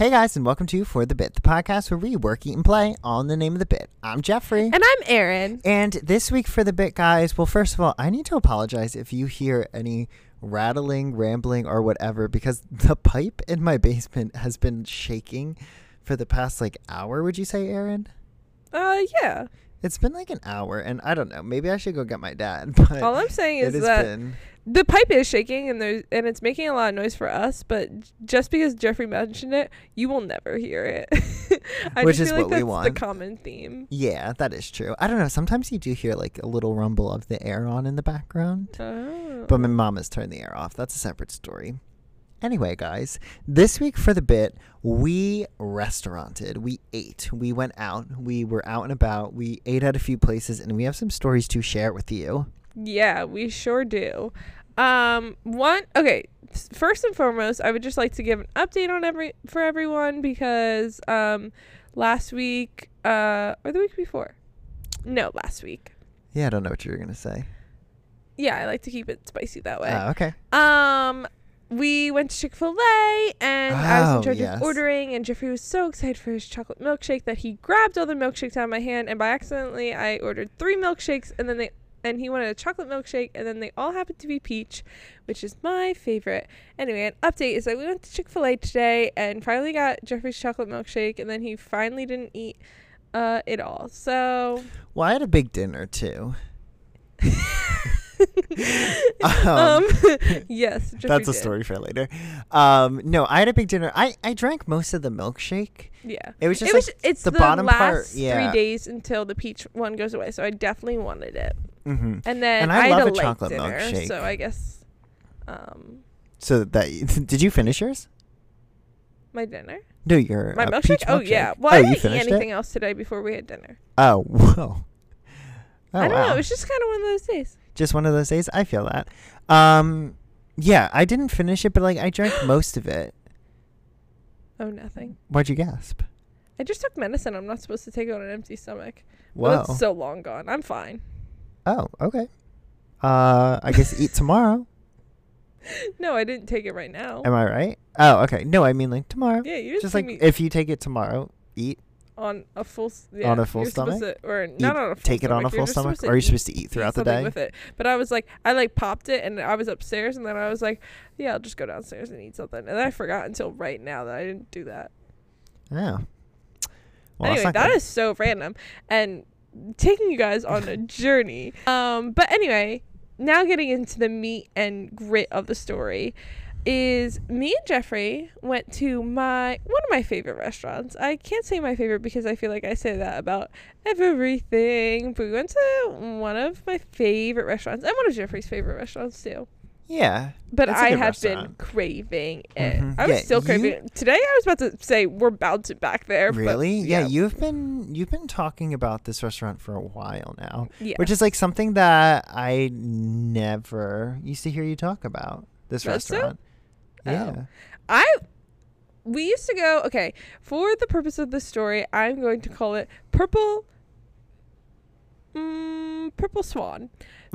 Hey guys, and welcome to For the Bit, the podcast where we work, eat, and play all in the name of the bit. I'm Jeffrey. And I'm Erin. And this week for the bit, guys, well, first of all, I need to apologize if you hear any rattling, rambling, or whatever, because the pipe in my basement has been shaking for the past like hour, would you say, Erin? Uh, yeah. It's been like an hour, and I don't know. Maybe I should go get my dad. But All I'm saying is that been. The pipe is shaking and there's and it's making a lot of noise for us, but just because Jeffrey mentioned it, you will never hear it. I Which just is feel like what we want. the common theme. Yeah, that is true. I don't know. Sometimes you do hear like a little rumble of the air on in the background. Oh. But my mom has turned the air off. That's a separate story. Anyway, guys, this week for the bit, we restauranted. We ate. We went out. We were out and about. We ate at a few places, and we have some stories to share with you. Yeah, we sure do. Um, one okay. First and foremost, I would just like to give an update on every for everyone because um, last week uh or the week before, no, last week. Yeah, I don't know what you were gonna say. Yeah, I like to keep it spicy that way. Oh, okay. Um, we went to Chick Fil A, and I was Oh, in charge yes. of ordering, and Jeffrey was so excited for his chocolate milkshake that he grabbed all the milkshakes out of my hand, and by accidentally, I ordered three milkshakes, and then they. And he wanted a chocolate milkshake, and then they all happened to be peach, which is my favorite. Anyway, an update is that we went to Chick fil A today and finally got Jeffrey's chocolate milkshake, and then he finally didn't eat uh, it all. So, Well, I had a big dinner too. um, yes, Jeffrey That's a did. story for later. Um, no, I had a big dinner. I I drank most of the milkshake. Yeah. It was just it like was it's the the, bottom last part, yeah. three days until the peach one goes away so i definitely wanted it hmm and then And I had love a chocolate dinner, milkshake. so i guess um So that did you finish yours? my dinner No, your my uh, milkshake oh milkshake. yeah well oh, i you didn't eat anything it. else today before we had dinner Oh, whoa. Oh, i don't wow. know it was just kind of one of those days just one of those days. I feel that. Um, yeah, I didn't finish it, but like I drank most of it. oh nothing Why'd you gasp? i just took medicine i'm not supposed to take it on an empty stomach well it's so long gone i'm fine oh, okay. Uh, I guess eat tomorrow. no i didn't take it right now Am I right? Oh, okay. No, I mean like tomorrow. yeah you just, Just like me if you take it tomorrow, eat. on a full s- yeah, On a full stomach? to- or not on a full Take it on a stomach, full stomach, or are you eat- supposed to eat eat throughout the day? with it. But I was like, I like popped it, and I was upstairs, and then I was like, yeah, I'll just go downstairs and eat something, and I forgot until right now that I didn't do that. yeah Well, that's anyway, that good. is so random, and taking you guys on a journey. Um, but anyway, now getting into the meat and grit of the story. Is me and Jeffrey went to my one of my favorite restaurants. I can't say my favorite because I feel like I say that about everything. But we went to one of my favorite restaurants and one of Jeffrey's favorite restaurants too. Yeah. But I a I good have been craving it. Mhm. I was Yeah, still you- craving it. Today I was about to say we're bouncing back there. but Really? Yeah, you've been you've been talking about this restaurant for a while now, yeah. which is like something that I never used to hear you talk about. This restaurant. Oh. Yeah. I we used to go okay for the purpose of this story i'm going to call it purple mm, purple swan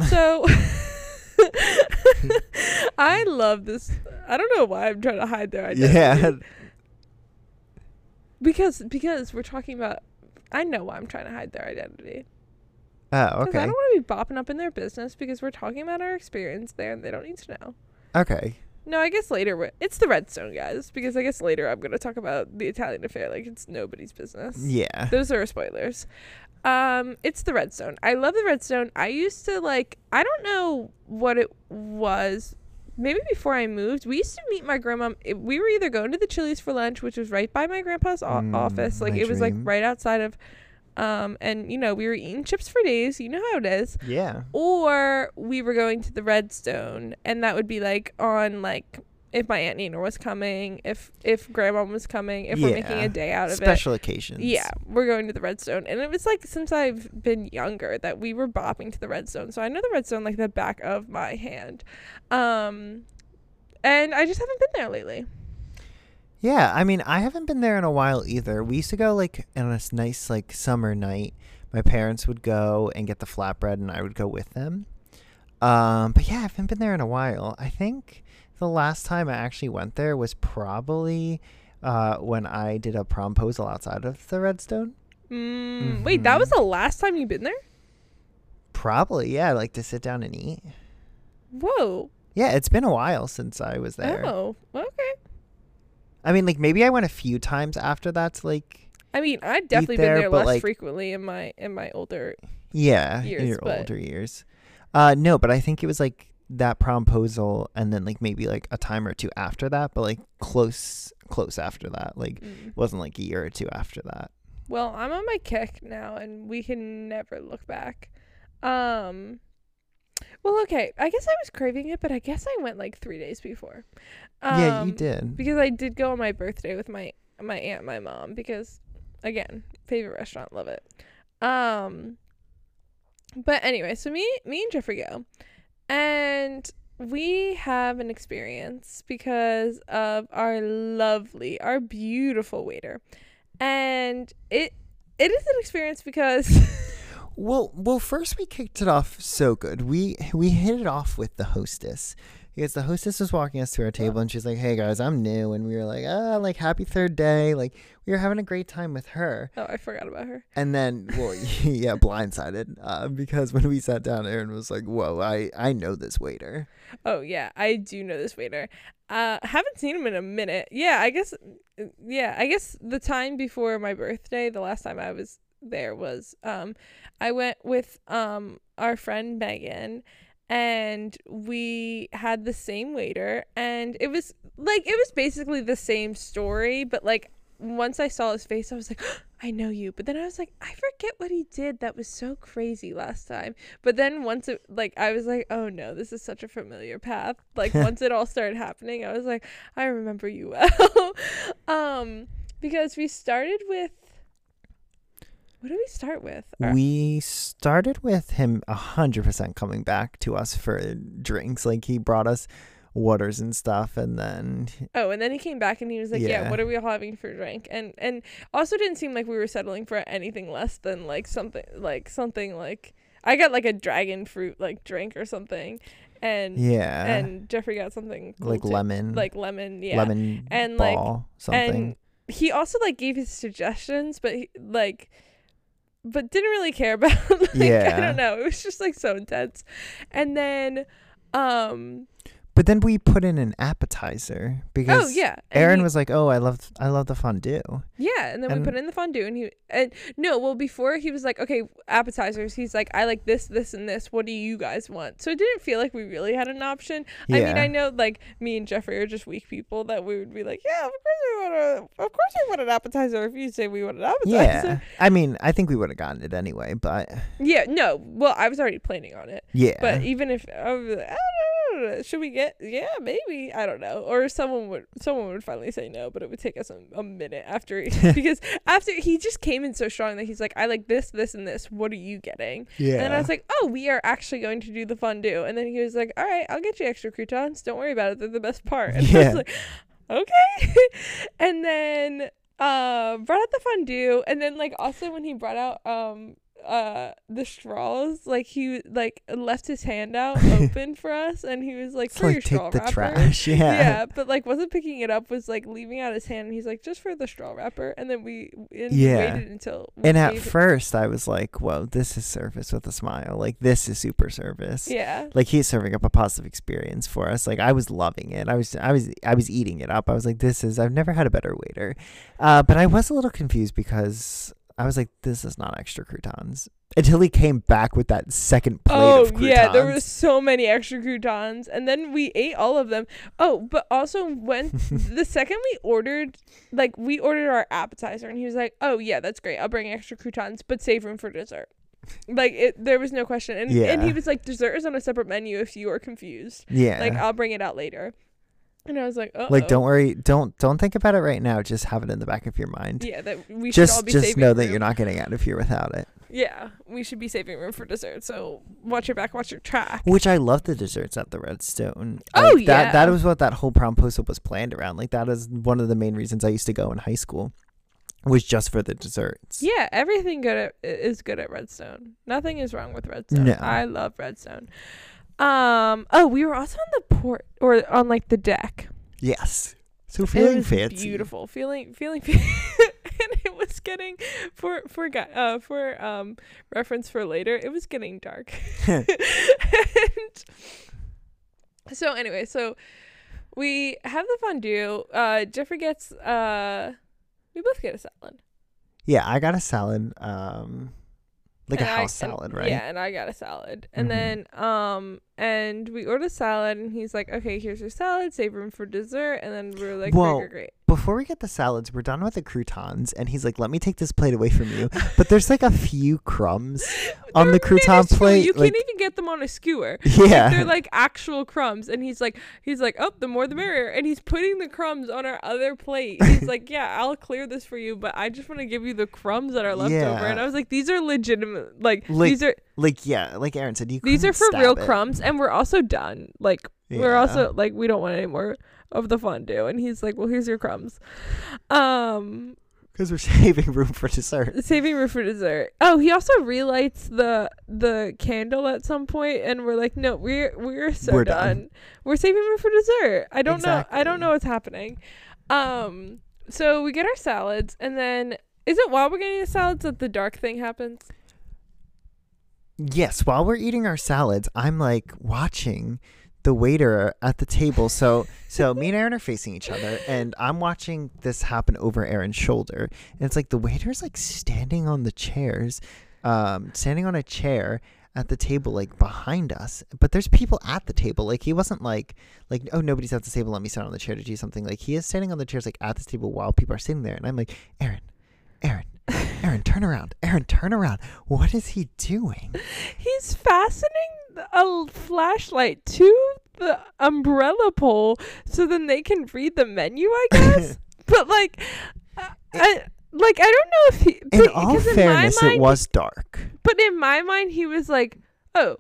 so i love this i don't know why i'm trying to hide their identity Yeah. because because we're talking about i know why i'm trying to hide their identity Oh, okay. i don't want to be bopping up in their business because we're talking about our experience there and they don't need to know Okay. No, I guess later. It's the Redstone guys because I guess later I'm gonna talk about the Italian affair like it's nobody's business. Yeah. Those are spoilers. Um, it's the Redstone. I love the Redstone. I used to like. I don't know what it was. Maybe before I moved, we used to meet my grandma. We were either going to the Chili's for lunch, which was right by my grandpa's o- Mm, office. Like it was like right outside of. Um, and you know we were eating chips for days. You know how it is Yeah. or we were going to the Redstone, and that would be like on like if my aunt Nina was coming, if if grandma was coming, if we're making a day out of it. Special occasions. Yeah, we're going to the Redstone, and it was like since I've been younger that we were bopping to the Redstone, so I know the Redstone like the back of my hand, um, and I just haven't been there lately. Yeah, I mean, I haven't been there in a while either. We used to go like on a nice like summer night. My parents would go and get the flatbread, and I would go with them. Um, but yeah, I haven't been there in a while. I think the last time I actually went there was probably uh, when I did a promposal outside of the Redstone. Mm, Wait, that was the last time you've been there? Probably, yeah, like to sit down and eat. Whoa. Yeah, it's been a while since I was there. Oh, okay. I mean, like maybe I went a few times after that to like I mean, I've definitely there, been there less like- frequently in my in my older. yeah, Years, in your but- older years. Uh, no, but I think it was like that promposal and then like maybe like a time or two after that, but like close, close after that. Like Mm. wasn't like a year or two after that. Well, I'm on my kick now, and we can never look back. Um. Well, okay. I guess I was craving it, but I guess I went like three days before. yeah, you Um, did. because I did go on my birthday with my my aunt, my mom. Because again, favorite restaurant, love it. Um. But anyway, so me me and Jeffrey go, and we have an experience because of our lovely, our beautiful waiter, and it it is an experience because Well, well, first we kicked it off so good. We we hit it off with the hostess because the hostess was walking us to our table and she's like, "Hey guys, I'm new," and we were like, "Ah, like happy third day." Like we were having a great time with her, oh, I forgot about her. and then well, yeah, blindsided uh, because when we sat down, Erin was like, "Whoa, I I know this waiter." Oh yeah, I do know this waiter. Uh, haven't seen him in a minute. Yeah, I guess. Yeah, I guess the time before my birthday, the last time I was there was um, I went with um our friend Megan, and we had the same waiter, and it was like it was basically the same story, but like once I saw his face, I was like, I know you. But then I was like, I forget what he did. That was so crazy last time. But then once it, like, I was like, oh no, this is such a familiar path. Like, once it all started happening, I was like, I remember you well. um, because we started with, what did we start with? We started with him a hundred percent coming back to us for drinks. Like he brought us waters and stuff, and then Oh, and then he came back and he was like, "Yeah, Yeah. what are we all having for drink?" And and also didn't seem like we were settling for anything less than like something like something like I got like a dragon fruit like drink or something, and yeah, and Jeffrey got something cool like too. lemon, like lemon, yeah. lemon And, like- ball, something. And he also like gave his suggestions, but he, like, but didn't really care about. like, I don't know. It was just like so intense, and then, um, But then we put in an appetizer because oh yeah, and Erin he- was like, "Oh, I love I love the fondue." Yeah, and then And- we put in the fondue, and he and no, well before he was like, okay, appetizers. He's like, I like this, this, and this. What do you guys want? So it didn't feel like we really had an option. Yeah. I mean, I know like me and Jeffrey are just weak people that we would be like, yeah, of course we want a, of course we want an appetizer. If you say we want an appetizer, Yeah, I mean, I think we would have gotten it anyway, but yeah, no, well I was already planning on it, yeah, but even if I was like, I don't know, should we get? Yeah, maybe I don't know, or someone would someone would finally say no, but it would take us a, a minute after he, because after he just came in so strong that he's like, I like this, this, and this. What are you getting? yeah. And I was like, oh, we are actually going to do the fondue. And then he was like, all right, I'll get you extra croutons. Don't worry about it. They're the best part. And I Yeah. was like, okay. and then uh brought out the fondue. And then like also when he brought out um uh the straws, like he like left his hand out open for us and he was like for your like straw the wrapper. trash. Yeah. Yeah, but like wasn't picking it up, was like leaving out his hand and he's like, just for the straw wrapper and then we and Yeah. waited until And at first, I was like, "Whoa, this is service with a smile. Like this is super service." Yeah. Like he's serving up a positive experience for us. Like I was loving it. I was, I was, I was eating it up. I was like, "This is. I've never had a better waiter." Uh, but I was a little confused because I was like, "This is not extra croutons." Until he came back with that second plate Oh of croutons. yeah, there was so many extra croutons, and then we ate all of them. Oh, but also when the second we ordered, like we ordered our appetizer, and he was like, "Oh yeah, that's great. I'll bring extra croutons, but save room for dessert." Like it, there was no question, and and he was like, "Dessert is on a separate menu if you are confused. Yeah. Like I'll bring it out later." And I was like, "Oh, like don't worry. Don't don't think about it right now. Just have it in the back of your mind. Yeah, that we should all just be just know that you're not getting out of here without it. Yeah, we should be saving room for dessert. So watch your back, watch your track. Which I love the desserts at the Redstone. Oh, Like, that that was what that whole prom promposal was planned around. Like that is one of the main reasons I used to go in high school. Was just for the desserts. Yeah, everything good at, is good at Redstone. Nothing is wrong with Redstone. No. I love Redstone. Um. Oh, we were also on the port or on like the deck. Yes. So It feeling was fancy. beautiful, feeling feeling, and it was getting for for uh for um reference for later. It was getting dark, and so anyway, so we have the fondue. Uh, Jeffrey gets uh, we both get a salad. Yeah, I got a salad. Um, like a And I- house and- salad, right? Yeah, and I got a salad. And Mhm. then um and we ordered salad and he's like, Okay, here's your salad, save room for dessert and then we were like, Well, Great, great, great. Before we get the salads, we're done with the croutons, and he's like, "Let me take this plate away from you." But there's like a few crumbs on the crouton plate. You like, can't even get them on a skewer. yeah, They're like actual crumbs. And he's like he's like, Oh, the more the merrier and he's putting the crumbs on our other plate. He's like, Yeah, I'll clear this for you, but I just want to give you the crumbs that are left over. And I was like, These are legitimate like, Like, these are like yeah, like Erin said, you. these are for real it. crumbs and we're also done like we're also like we don't want any more of the fondue. And he's like well here's your crumbs. Um because we're saving room for dessert. saving room for dessert. Oh he also relights the the candle at some point and we're like no we're we're so We're done. done. we're saving room for dessert. I don't know i don't know what's happening. Um so we get our salads and then is it while we're getting the salads that the dark thing happens? Yes, while we're eating our salads, I'm like watching the waiter at the table. So so me and Erin are facing each other and I'm watching this happen over Erin's shoulder. And it's like the waiter's like standing on the chairs, um, standing on a chair at the table like behind us. But there's people at the table. Like he wasn't like like, oh nobody's at the table, let me sit on the chair to do something. Like he is standing on the chairs like at this table while people are sitting there. And I'm like, Erin, Erin, Erin, turn around. Erin, turn around. What is he doing? He's fastening a flashlight to the umbrella pole so then they can read the menu, I guess. but like, I, I like I don't know if he. In but- in my fairness, it mind- was dark. But in my mind, he was like, "Oh,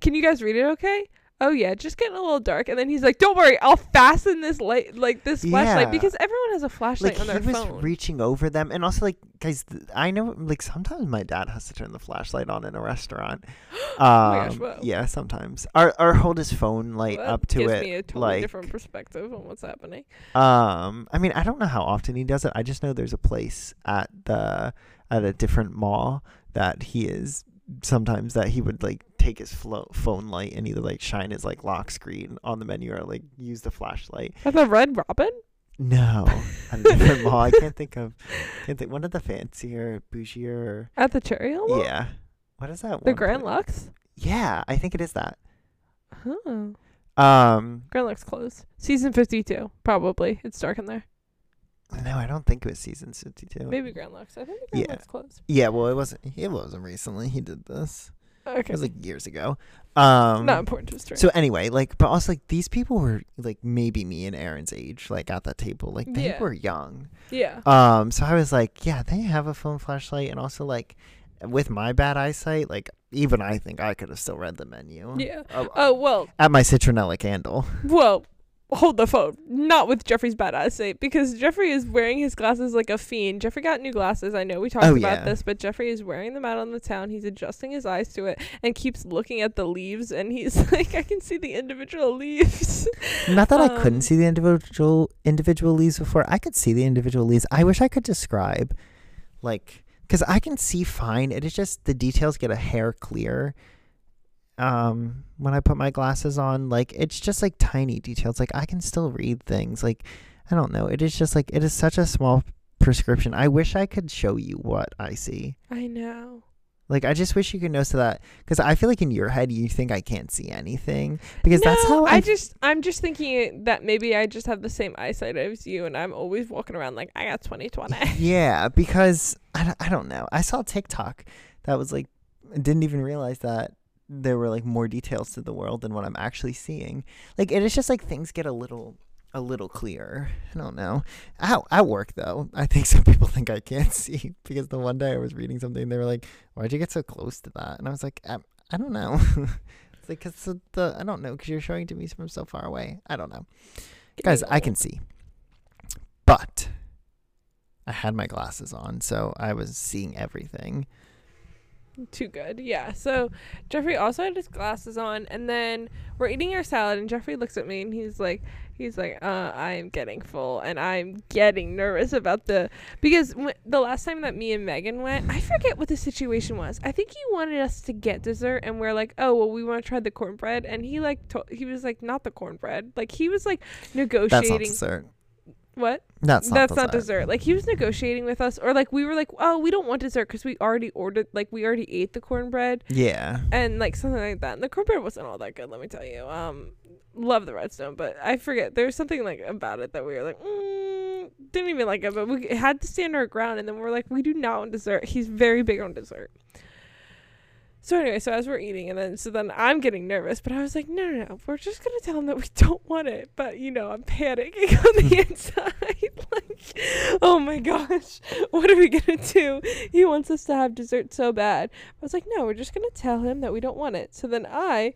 can you guys read it? Okay." Oh yeah, just getting a little dark, and then he's like, "Don't worry, I'll fasten this light, like this flashlight, Yeah. because everyone has a flashlight Like on their he was phone." reaching over them, and also like guys, th- I know like sometimes my dad has to turn the flashlight on in a restaurant. Um, Oh my gosh, whoa. yeah, sometimes. Or or hold his phone light That up to gives it. Gives me a totally like, different perspective on what's happening. Um, I mean, I don't know how often he does it. I just know there's a place at the at a different mall that he is sometimes that he would like take his flo- phone light and either like shine his like lock screen on the menu or like use the flashlight. At the Red Robin. No, at a different mall. I can't think of. Can't think one of the fancier, bougier. At the Cherry Hill Mall? Yeah, what is that? The one Grand place? Lux? Yeah, I think it is that. Oh. Um, Grand Lux closed. Season 52, probably. It's dark in there. No, I don't think it was season fifty-two. Maybe Grand Lux. I think the Yeah. Closed. Yeah, well, it wasn't. It wasn't recently. He did this. Okay. It was like years ago. Um, Not important to story. so anyway, like, but also like these people were like maybe me and Erin's age, like at that table, like they Yeah. were young. yeah. Um, so I was like, yeah, they have a phone flashlight, and also like, with my bad eyesight, like even I think I could have still read the menu. Yeah. Uh, Oh, well, at my citronella candle. well, hold the phone. Not with Jeffrey's badass eyesight because Jeffrey is wearing his glasses like a fiend. Jeffrey got new glasses. I know we talked Oh, about yeah. this, but Jeffrey is wearing them out on the town. He's adjusting his eyes to it and keeps looking at the leaves and he's like, I can see the individual leaves. Not that I Um, couldn't see the individual individual leaves before. I could see the individual leaves. I wish I could describe, like, because I can see fine. It is just the details get a hair clear. Um, when I put my glasses on, like it's just like tiny details. Like I can still read things. Like I don't know. It is just like it is such a small prescription. I wish I could show you what I see. I know. Like I just wish you could know so that because I feel like in your head you think I can't see anything because that's how I I just I'm just thinking that maybe I just have the same eyesight as you and I'm always walking around like I got 2020. yeah, because I don't, I don't know. I saw TikTok that was like didn't even realize that there were like more details to the world than what I'm actually seeing. Like it is just like things get a little a little clearer. I don't know. At, at work though, I think some people think I can't see because the one day I was reading something they were like, "Why'd you get so close to that?" And I was like, "I, I don't know." it's like cuz the, I don't know cuz you're showing to me from so far away. I don't know. Guys, I can see. But I had my glasses on, so I was seeing everything. Too good. Yeah. So Jeffrey also had his glasses on and then we're eating our salad and Jeffrey looks at me and he's like, He's like, uh, I'm getting full, and I'm getting nervous about the because w- the last time that me and Megan went, I forget what the situation was. I think he wanted us to get dessert, and we're like, oh well, we want to try the cornbread, and he like to- he was like, not the cornbread, like he was like negotiating. That's not dessert. what? That's not That's dessert. not dessert. Like he was negotiating with us, or like we were like, oh, we don't want dessert because we already ordered, like we already ate the cornbread Yeah. and like something like that. And the cornbread wasn't all that good, let me tell you. Um, love the redstone, but I forget there's something like about it that we were like, mm, didn't even like it, but we had to stand our ground, and then we're like, we do not want dessert. He's very big on dessert. So anyway, so as we're eating, and then so then I'm getting nervous, but I was like, no, no, no, we're just gonna tell him that we don't want it. But you know, I'm panicking on the inside, like, oh my gosh, what are we gonna do? He wants us to have dessert so bad. I was like, no, we're just gonna tell him that we don't want it. So then I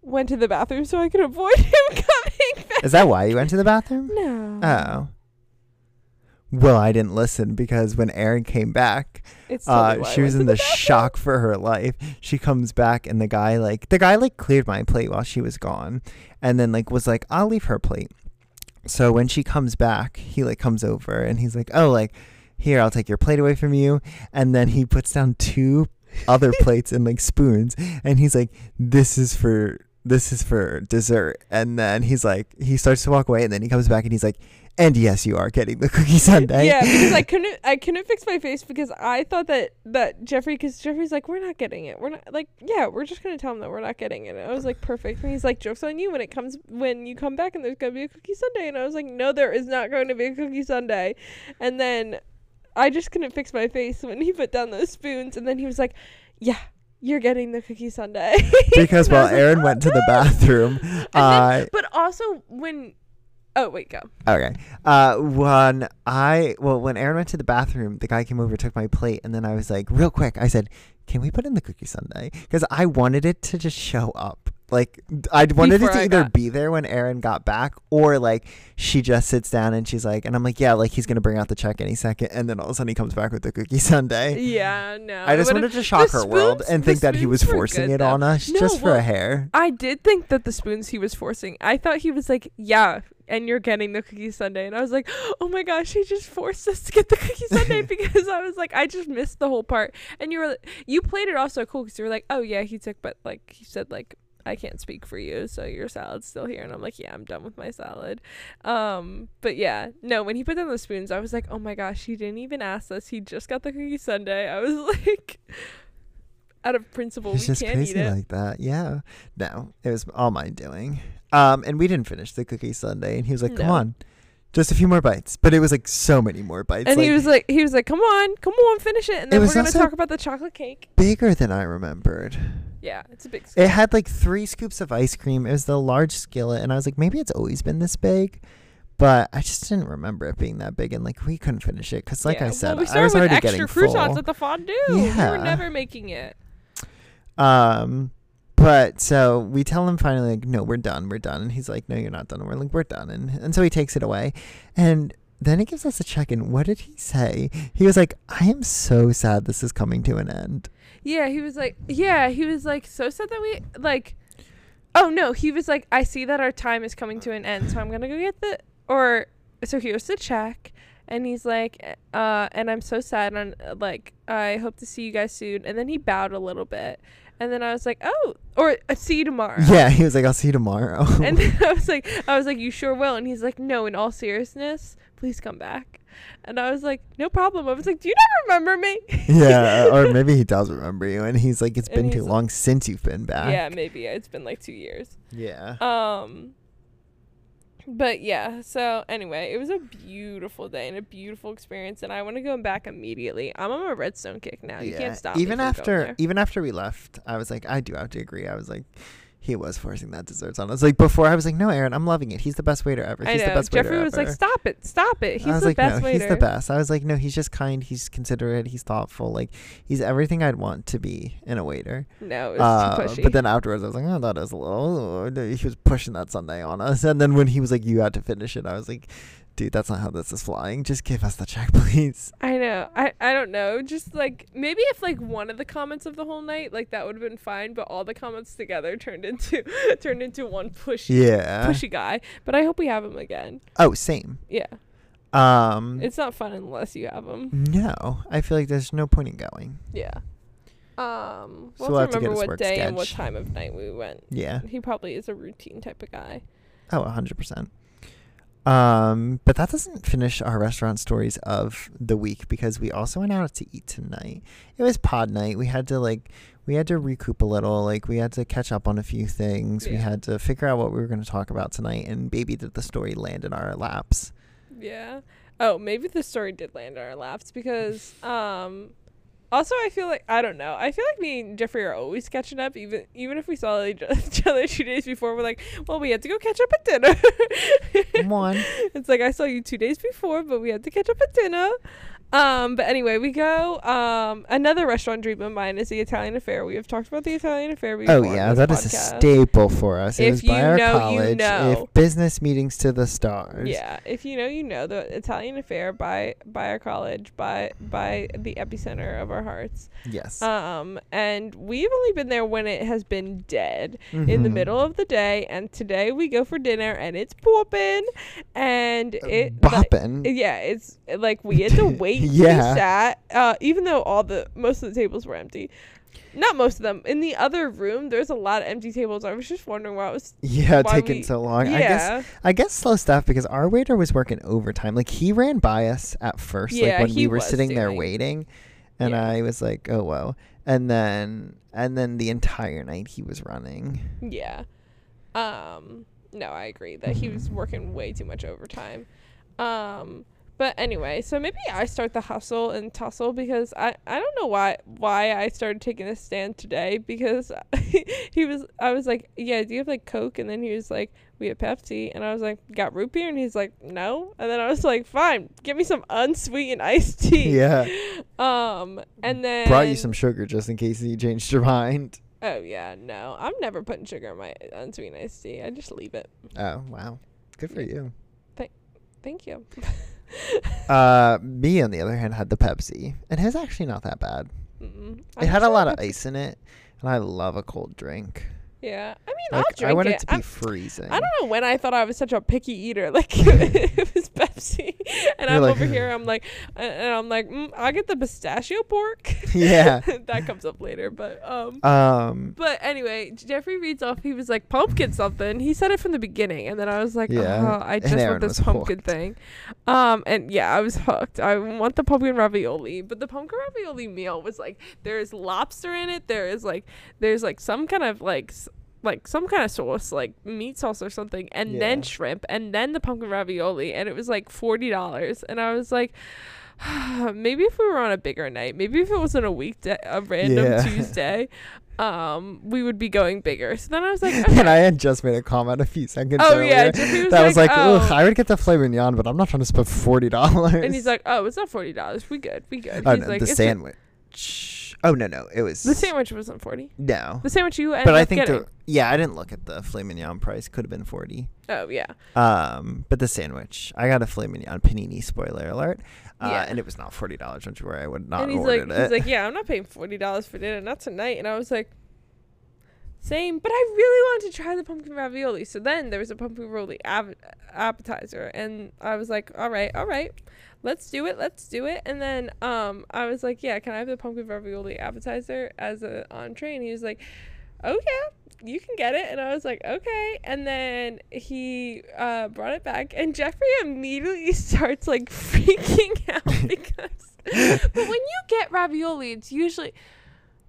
went to the bathroom so I could avoid him coming back. Is that why you went to the bathroom? No. Oh. Well, I didn't listen because when Erin came back, uh, I she was in the shock for her life. She comes back and the guy like the guy like cleared my plate while she was gone, and then like was like I'll leave her plate. So when she comes back, he like comes over and he's like, oh like here I'll take your plate away from you, and then he puts down two other plates and like spoons, and he's like this is for this is for dessert, and then he's like he starts to walk away, and then he comes back and he's like. And yes, you are getting the cookie sundae. Yeah, because I couldn't I couldn't fix my face because I thought that that Jeffrey because Jeffrey's like we're not getting it. We're not like yeah we're just gonna tell him that we're not getting it. And I was like perfect. And he's like jokes on you when it comes when you come back and there's gonna be a cookie sundae and I was like no there is not going to be a cookie sundae and then I just couldn't fix my face when he put down those spoons. And then he was like yeah you're getting the cookie sundae because while like, Erin "Oh, went to the oh, good." bathroom, then- I but also when oh wait go okay. Uh, when I well, when Erin went to the bathroom, the guy came over, took my plate, and then I was like, real quick, I said, "Can we put in the cookie sundae?" Because I wanted it to just show up. Like I wanted Before it to I either got- be there when Erin got back, or like she just sits down and she's like, and I'm like, yeah, like he's gonna bring out the check any second, and then all of a sudden he comes back with the cookie sundae. yeah no I just But wanted to shock the her world spoons- and the think that he was spoons were forcing good, it though. on us No, just for well, a hair. I did think that the spoons he was forcing. I thought he was like, "Yeah, and you're getting the cookie sundae," and I was like, "Oh my gosh, he just forced us to get the cookie sundae," because I was like, I just missed the whole part. And you were, you played it off so cool because you were like, "Oh yeah, he took," but like he said, like. I can't speak for you, so your salad's still here. And I'm like, yeah, I'm done with my salad. Um, but yeah, no, when he put down the spoons, I was like, oh my gosh, he didn't even ask us. He just got the cookie sundae. I was like, out of principle, It's we just can't crazy eat it. like that. Yeah. No, it was all my doing. Um, and we didn't finish the cookie sundae, and he was like, "Come No. on, just a few more bites." But it was like so many more bites. and like, he was like, he was like, "Come on, come on, finish it." And then was we're gonna also- talk about the chocolate cake. bigger than I remembered. Yeah, it's a big. It had like three scoops of ice cream. It was the large skillet, and I was like, maybe it's always been this big. But I just didn't remember it being that big, and like we couldn't finish it because, like yeah. I said, well, we I started was with already extra getting croutons full. at the fondue. We Yeah. were never making it. Um, but so we tell him finally, like, no, we're done, we're done. And he's like, no, you're not done. And we're like, we're done. And, and so he takes it away. And then he gives us a check in. What did he say? He was like, I am so sad this is coming to an end. Yeah, he was like, yeah, he was like so sad that we like. Oh no, he was like, I see that our time is coming to an end, so I'm gonna go get the or. So here's the check, and he's like, uh, and I'm so sad, and like, I hope to see you guys soon. And then he bowed a little bit, and then I was like, oh, or uh, see you tomorrow. Yeah, he was like, I'll see you tomorrow. And then I was like, I was like, you sure will? And he's like, no. In all seriousness, please come back. And I was like, no problem. I was like, do you not remember me? yeah, or maybe he does remember you. And he's like, it's And been too he's- long since you've been back. yeah, maybe it's been like two years. Yeah. Um, but yeah. So anyway, it was a beautiful day and a beautiful experience, and I want to go back immediately. I'm on a redstone kick now. You can't stop. Even after, even after we left, I was like, I do have to agree. I was like, he was forcing that desserts on us. Like before, I was like, no, Erin, I'm loving it. He's the best waiter ever. I He's know the best Jeffrey waiter was ever. like, "Stop it, stop it." He's I was the like, best no, waiter. he's the best. I was like, no, he's just kind. He's considerate. He's thoughtful. Like he's everything I'd want to be in a waiter. No, it was Uh, too pushy. but then afterwards, I was like, oh, that is a little. He was pushing that sundae on us, and then when he was like, you had to finish it, I was like, dude, that's not how this is flying. Just give us the check, please. I know. I I don't know. Just like maybe if like one of the comments of the whole night, like that would have been fine. But all the comments together turned into turned into one pushy Yeah. pushy guy. But I hope we have him again. Oh, same. Yeah, Um, it's not fun unless you have him. no, I feel like there's no point in going. Yeah. Um, So we'll we'll have to remember what day and what time of night we went. Yeah. He probably is a routine type of guy. Oh, 100%. Um, but that doesn't finish our restaurant stories of the week because we also went out to eat tonight. It was pod night. We had to like we had to recoup a little, like we had to catch up on a few things. We had to figure out what we were going to talk about tonight and baby did the story land in our laps. Yeah. Oh, maybe the story did land in our laps because um also I feel like I don't know. I feel like me and Jeffrey are always catching up even even if we saw each other two days before we're like, well we had to go catch up at dinner. One. it's like I saw you two days before, but we had to catch up at dinner. Um, but anyway, we go. Um, another restaurant dream of mine is the Italian Affair. We have talked about the Italian Affair before. Oh yeah, that is a staple for us. It If by you our know, you know. If business meetings to the stars. Yeah, if you know, you know the Italian Affair by by our college, by by the epicenter of our hearts. Yes. Um, and we've only been there when it has been dead in the Mhm. middle of the day. And today we go for dinner, and it's popping, and Uh, it like, yeah, it's like we had to wait Yeah. sat, uh, even though all the most of the tables were empty. Not most of them. In the other room, there's a lot of empty tables. I was just wondering why it was. yeah, why taking we- so long. Yeah. I guess I guess slow stuff because our waiter was working overtime. Like he ran by us at first, Yeah, like when we were sitting there waiting, and Yeah. I was like, "Oh whoa!" And then and then the entire night he was running. yeah. Um, no, I agree that he was working way too much overtime. Um, but anyway, so maybe I start the hustle and tussle because I, I don't know why why I started taking a stand today because he was I was like yeah do you have like Coke? And then he was like we have Pepsi. And I was like got root beer? And he's like no. And then I was like fine give me some unsweetened iced tea. Yeah, um and then brought you some sugar just in case you changed your mind. oh yeah no I'm never putting sugar in my unsweetened iced tea I just leave it. Oh wow, good for you. thank you Uh, me on the other hand had the Pepsi, and it was actually not that bad. Mm-mm. It I'm had a lot of ice in it, and I love a cold drink. Yeah, I mean, Like I'll drink I want it. it to be I'm- freezing. I don't know when I thought I was such a picky eater. Like it was Pepsi, and You're I'm like, over here. I'm like, uh, and I'm like, mm, I get the pistachio pork. Yeah. that comes up later. But um, Um, but anyway, Jeffrey reads off. He was like pumpkin something. He said it from the beginning, and then I was like, Yeah, oh, I just want this pumpkin hooked. thing. Um, and yeah, I was hooked. I want the pumpkin ravioli, but the pumpkin ravioli meal was like there's lobster in it. There is like there's like some kind of like. Like some kind of sauce, like meat sauce or something, and then shrimp, and then the pumpkin ravioli, and it was like forty dollars. And I was like, maybe if we were on a bigger night, maybe if it wasn't a weekday, a random Yeah. Tuesday, um, we would be going bigger. So then I was like, and. I had just made a comment a few seconds oh earlier. yeah, was that like, was like, oh. I would get the filet mignon, but I'm not trying to spend forty dollars. and he's like, oh, it's not forty dollars. We good, we good. oh he's no, like, the "It's a- sandwich. Oh no, no, it was the sandwich wasn't forty. No, The sandwich you ended but I think the yeah, I didn't look at the filet mignon price. Could have been forty. oh yeah, Um, but the sandwich, I got a filet mignon panini. Spoiler alert. Uh, Yeah. and it was not forty dollars. Don't you worry, I would not and he's like, it. he's like, yeah, I'm not paying forty dollars for dinner, not tonight. And I was like, same. But I really wanted to try the pumpkin ravioli. So then there was a pumpkin ravioli av- appetizer, and I was like, all right, all right, let's do it, let's do it. And then um, I was like, yeah, can I have the pumpkin ravioli appetizer as an entree? And he was like, oh yeah, you can get it. And I was like, okay. And then he uh, brought it back, and Jeffrey immediately starts like freaking out because. but when you get ravioli, it's usually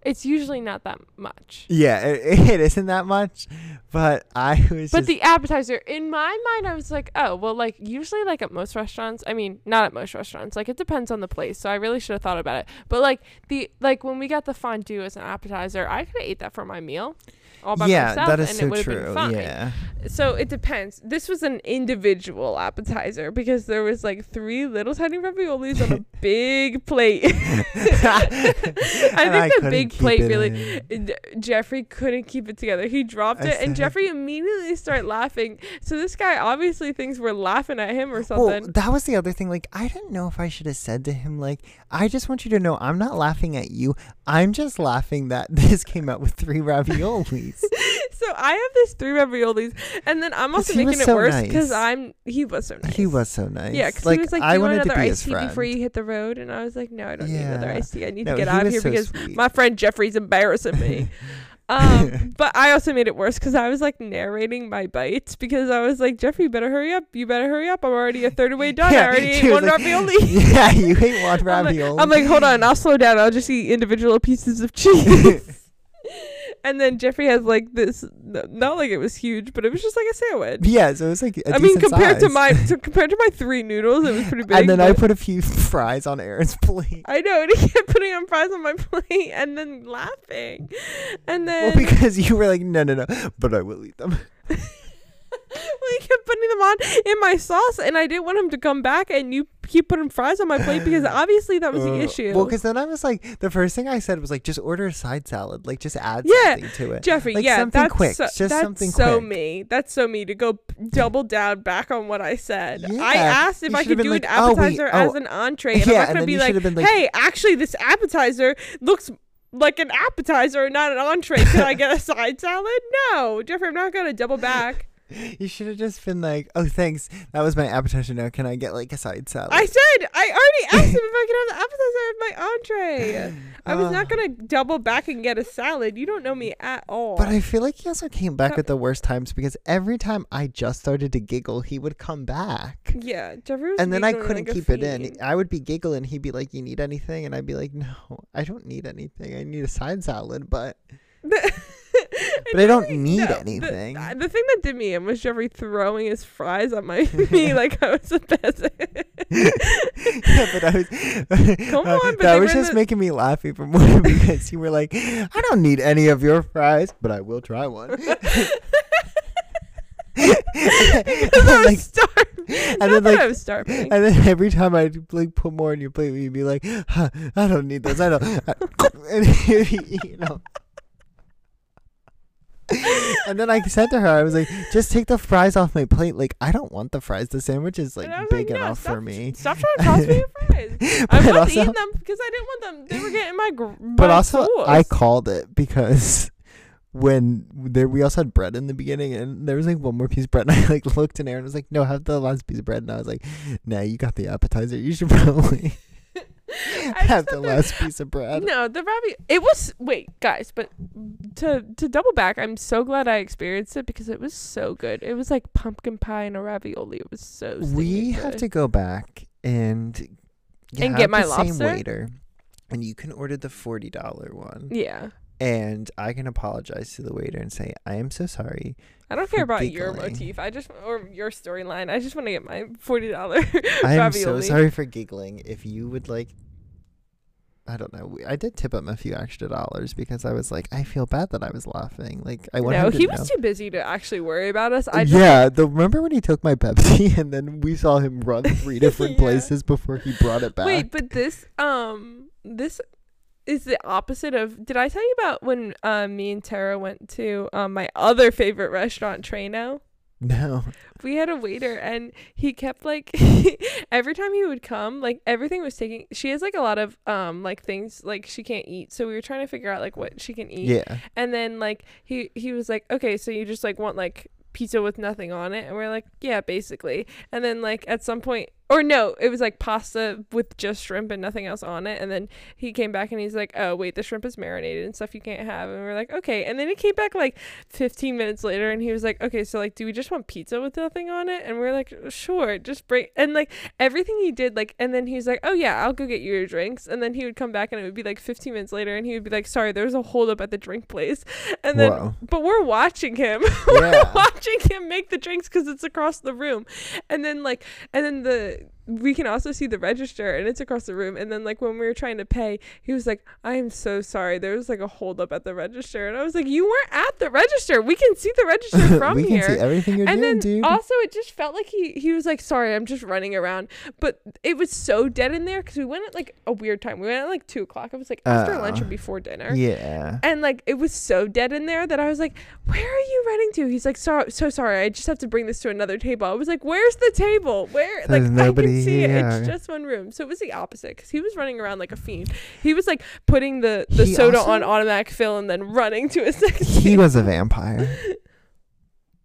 it's usually not that much. yeah, it, it isn't that much, but I was. But the appetizer, in my mind, I was like, oh, well, like usually, like at most restaurants. I mean, not at most restaurants. Like it depends on the place. So I really should have thought about it. But like the like when we got the fondue as an appetizer, I could have ate that for my meal, all by yeah, myself, that is and so it would have true. been fine. Yeah, So it depends. This was an individual appetizer because there was like three little tiny raviolis on a big plate. I think And the big plate really in. Uh, Jeffrey couldn't keep it together. He dropped I it, and Jeffrey immediately started laughing. So this guy obviously thinks we're laughing at him or something. Well, that was the other thing. Like, I didn't know if I should have said to him, like, I just want you to know I'm not laughing at you. I'm just laughing that this came out with three raviolis. so I have this three raviolis, and then I'm also making it so worse because nice. I'm he was so nice. He was so nice. Yeah, because like, he was like, "Do I you want another be iced tea before you hit the road?" And I was like, "No, I don't need another Yeah. iced tea. I need No, to get he out of here so because sweet. my friend Jeffrey's embarrassing me." um, but I also made it worse because I was like narrating my bites because I was like, "Jeffrey, you better hurry up! You better hurry up! I'm already a third of the way done. I already ate one like, ravioli." yeah, you ate one I'm like, ravioli. I'm like, hold on, I'll slow down. I'll just eat individual pieces of cheese. And then Jeffrey has like this, not like it was huge, but it was just like a sandwich. yeah, so it was like a I mean, compared to my to, compared to my three noodles, it was pretty big. and then I put a few fries on Erin's plate. I know, and he kept putting on fries on my plate and then laughing, and then Well, because you were like, no, no, no, but I will eat them. well, he kept putting them on in my sauce, and I didn't want him to come back and you keep putting fries on my plate because obviously that was the Uh, issue. Well, because then I was like, the first thing I said was like, just order a side salad, like just add Yeah, something to it. Jeffrey, like yeah, something that's quick, so, just that's something so quick. me. That's so me to go double down back on what I said. I asked if you I could do been an like, "Oh, wait, appetizer oh." as an entree, and Yeah, I'm not gonna be like, been like- "Hey, actually, this appetizer looks." Like an appetizer, not an entree. Can I get a side salad? No, Jeffrey, I'm not gonna double back. You should have just been like, oh, thanks, that was my appetizer. Now can I get like a side salad? I said I already asked him if I could have the appetizer with my entree. I was Uh, not gonna double back and get a salad. You don't know me at all. But I feel like he also came back Uh, at the worst times because every time I just started to giggle, he would come back. yeah, Jeffrey was And then I couldn't like keep it in. I would be giggling. He'd be like, "You need anything?" And I'd be like, "No, I don't need anything. I need a side salad." But but I don't need anything. The, the thing that did me in was Jeffrey throwing his fries on my me like I was a peasant. yeah, but I was. Come uh, on, that was just the- making me laugh even more because you were like, "I don't need any of your fries, but I will try one." Because I was like, starving. and Not then like I was starving. And then every time I'd like put more on your plate, you'd be like, huh, "I don't need this. I don't." and you know. and then I said to her, I was like, "Just take the fries off my plate. Like, I don't want the fries. The sandwich is like And I was big like, no, enough stop, for me." Stop trying to toss me your fries. I But was also- eating them because I didn't want them. They were getting my. Gr- But my also, sauce. I called it because when there we also had bread in the beginning, and there was like one more piece of bread, and I like looked in there and was like, "No, have the last piece of bread." And I was like, "Nah, you got the appetizer. You should probably I have the that- last piece of bread." No, the ravi. It was wait, guys, but to to double back, I'm so glad I experienced it because it was so good. It was like pumpkin pie and a ravioli. It was so. we have good. to go back and And get my the same lobster? waiter, and you can order the forty dollar one, Yeah, and I can apologize to the waiter and say I am so sorry. I don't care about your motif. I just or your storyline. I just want to get my forty dollar I am so sorry for giggling. If you would like, I don't know. I did tip him a few extra dollars because I was like, I feel bad that I was laughing. Like I want No, he know. was too busy to actually worry about us. I just, yeah, the remember when he took my Pepsi and then we saw him run three different Yeah. places before he brought it back. Wait, but this um this is the opposite of did I tell you about when uh, me and Tara went to um, my other favorite restaurant, Trano? no. We had a waiter and he kept like every time he would come, like everything was taking she has like a lot of um like things like she can't eat. So we were trying to figure out like what she can eat. Yeah. And then like he he was like, "Okay, so you just like want like pizza with nothing on it?" And we're like, "Yeah, basically." And then like at some point or no, it was like pasta with just shrimp and nothing else on it. And then he came back and he's like, "Oh, wait, the shrimp is marinated and stuff you can't have." And we're like, "Okay." And then he came back like 15 minutes later and he was like, "Okay, so like do we just want pizza with nothing on it?" And we're like, "Sure, just bring." And like everything he did like and then he's like, "Oh yeah, I'll go get you your drinks." And then he would come back and it would be like 15 minutes later and he would be like, "Sorry, there was a holdup at the drink place." And then Whoa. but we're watching him. yeah. we're watching him make the drinks cuz it's across the room. And then like and then the the we can also see the register and it's across the room. And then like when we were trying to pay, he was like, I am so sorry. There was like a holdup at the register. And I was like, You weren't at the register. We can see the register from we here. can see everything you're and doing, then dude. also it just felt like he he was like sorry i'm just running around but it was so dead in there because we went at like a weird time we went at like two o'clock it was like after lunch or Uh, before dinner yeah. and like it was so dead in there that i was like where are you running to he's like so so sorry i just have to bring this to another table i was like where's the table where like nobody see it it's just one room. So it was the opposite because he was running around like a fiend. He was like putting the the He soda also- on automatic fill and then running to his next He was a vampire.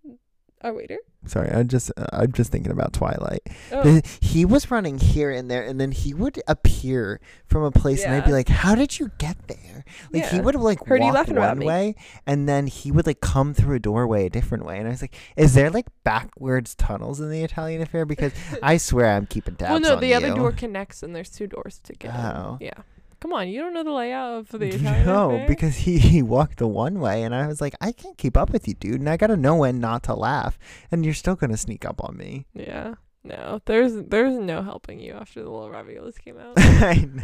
our waiter Sorry, I'm just uh, I'm just thinking about Twilight. oh He was running here and there, and then he would appear from a place, and I'd be like, "How did you get there?" Like he would have like Heard you walked one way, and then he would like come through a doorway a different way, and I was like, "Is there like backwards tunnels in the Italian affair?" Because I swear I'm keeping tabs Well, no, the other door connects, and there's two doors together. Oh. Yeah. Come on, you don't know the layout of the Italian No, affair? because he, he walked the one way, and I was like, I can't keep up with you, dude, and I gotta know when not to laugh, and you're still gonna sneak up on me. yeah, no, there's there's no helping you after the little raviolis came out. I know.